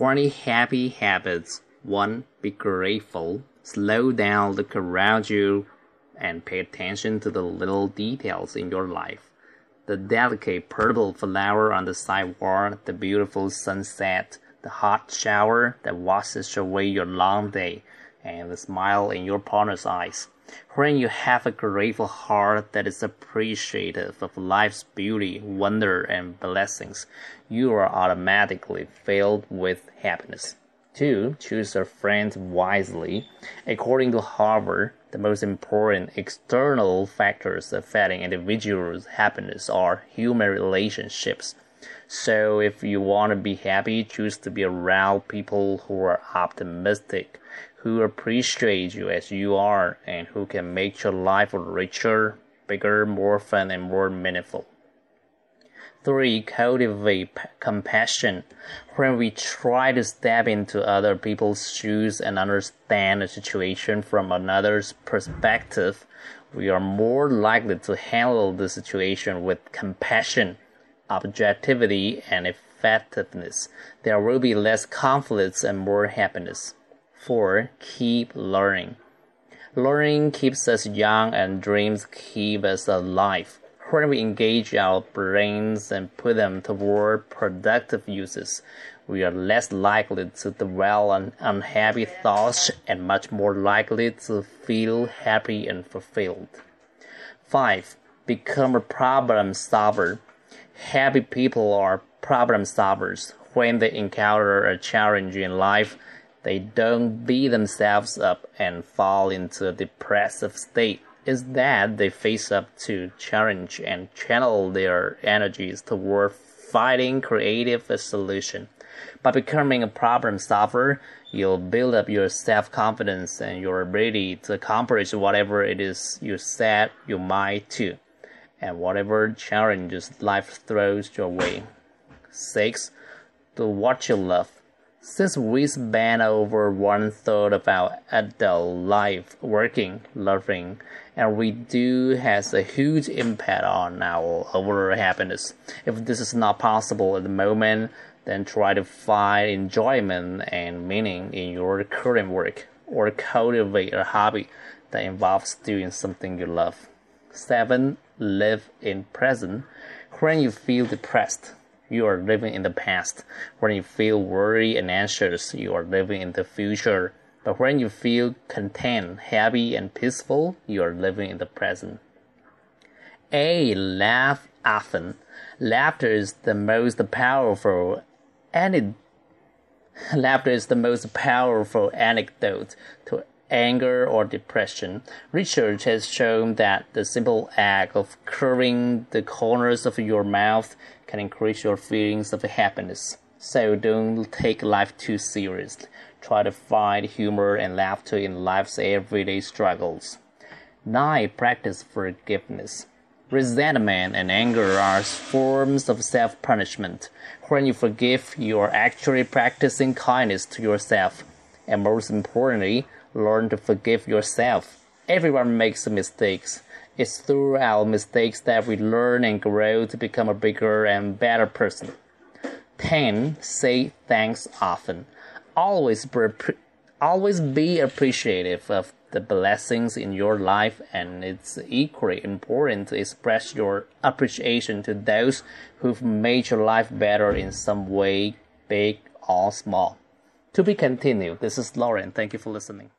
20 happy habits. 1. Be grateful. Slow down, look around you, and pay attention to the little details in your life. The delicate purple flower on the sidewalk, the beautiful sunset, the hot shower that washes away your long day, and the smile in your partner's eyes. When you have a grateful heart that is appreciative of life's beauty, wonder, and blessings, you are automatically filled with happiness. 2. Choose your friends wisely. According to Harvard, the most important external factors affecting individuals' happiness are human relationships. So, if you want to be happy, choose to be around people who are optimistic, who appreciate you as you are, and who can make your life richer, bigger, more fun, and more meaningful. 3. Cultivate compassion. When we try to step into other people's shoes and understand a situation from another's perspective, we are more likely to handle the situation with compassion, objectivity, and effectiveness. There will be less conflicts and more happiness. 4. Keep learning. Learning keeps us young and dreams keep us alive. When we engage our brains and put them toward productive uses, we are less likely to dwell on unhappy thoughts and much more likely to feel happy and fulfilled. 5. Become a problem solver. Happy people are problem solvers. When they encounter a challenge in life, they don't beat themselves up and fall into a depressive state. Instead, they face up to challenge and channel their energies toward finding creative solution. By becoming a problem solver, you'll build up your self confidence and your ability to accomplish whatever it is you set your mind to, and whatever challenges life throws your way. 6. Do what you love. Since we spend over one third of our adult life working, loving, and we do has a huge impact on our overall happiness. If this is not possible at the moment, then try to find enjoyment and meaning in your current work or cultivate a hobby that involves doing something you love. 7. Live in present. When you feel depressed, you are living in the past. When you feel worried and anxious, you are living in the future. But when you feel content, happy, and peaceful, you are living in the present. A. Laugh often. Laughter is the most powerful any laughter is the most powerful antidote to anger or depression. Research has shown that the simple act of curving the corners of your mouth can increase your feelings of happiness. So don't take life too seriously. Try to find humor and laughter in life's everyday struggles. 9. Practice forgiveness. Resentment and anger are forms of self punishment. When you forgive, you are actually practicing kindness to yourself. And most importantly, learn to forgive yourself. Everyone makes mistakes. It's through our mistakes that we learn and grow to become a bigger and better person. 10. Say thanks often. Always be, always be appreciative of the blessings in your life, and it's equally important to express your appreciation to those who've made your life better in some way, big or small. To be continued, this is Lauren. Thank you for listening.